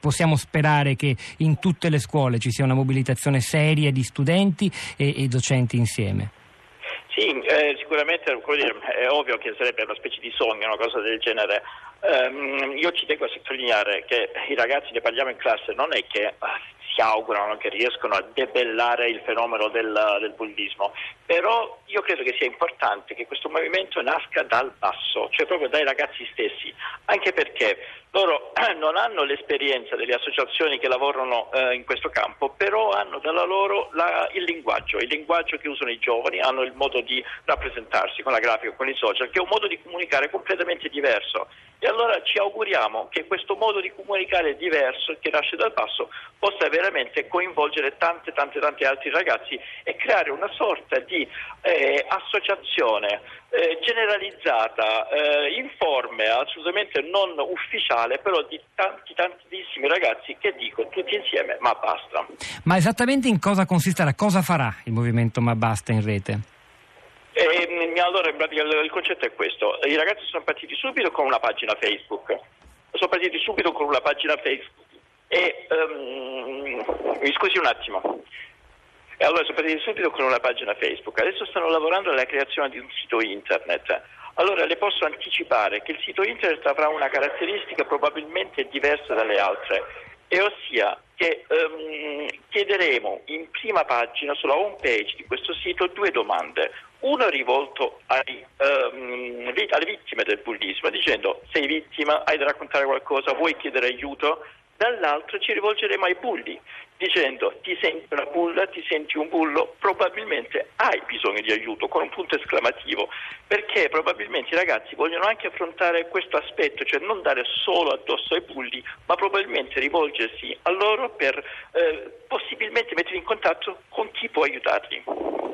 possiamo sperare che in tutte le scuole ci sia una mobilitazione seria di studenti e, e docenti insieme. Sì, eh, sicuramente è ovvio che sarebbe una specie di sogno, una cosa del genere. Um, io ci tengo a sottolineare che i ragazzi, ne parliamo in classe, non è che si augurano che riescano a debellare il fenomeno del, del bullismo, però io credo che sia importante che questo movimento nasca dal basso, cioè proprio dai ragazzi stessi, anche perché loro non hanno l'esperienza delle associazioni che lavorano eh, in questo campo, però hanno dalla loro la, il linguaggio, il linguaggio che usano i giovani, hanno il modo di rappresentarsi con la grafica, con i social, che è un modo di comunicare completamente diverso. E allora ci auguriamo che questo modo di comunicare diverso, che nasce dal basso, possa veramente coinvolgere tante, tante, tanti altri ragazzi e creare una sorta di eh, associazione eh, generalizzata, eh, informe, assolutamente non ufficiale, però di tanti, tantissimi ragazzi che dicono tutti insieme ma basta. Ma esattamente in cosa consisterà? Cosa farà il movimento Ma Basta in rete? Eh, allora, il concetto è questo. I ragazzi sono partiti subito con una pagina Facebook. Sono partiti subito con una pagina Facebook. E, um, mi scusi un attimo. E allora sono partiti subito con una pagina Facebook, adesso stanno lavorando alla creazione di un sito internet. Allora le posso anticipare che il sito internet avrà una caratteristica probabilmente diversa dalle altre, e ossia che um, chiederemo in prima pagina sulla home page di questo sito due domande. Uno rivolto ai, um, alle vittime del bullismo, dicendo sei vittima, hai da raccontare qualcosa, vuoi chiedere aiuto? Dall'altro ci rivolgeremo ai bulli dicendo ti senti una bulla, ti senti un bullo, probabilmente hai bisogno di aiuto con un punto esclamativo, perché probabilmente i ragazzi vogliono anche affrontare questo aspetto, cioè non dare solo addosso ai bulli, ma probabilmente rivolgersi a loro per eh, possibilmente mettere in contatto con chi può aiutarli.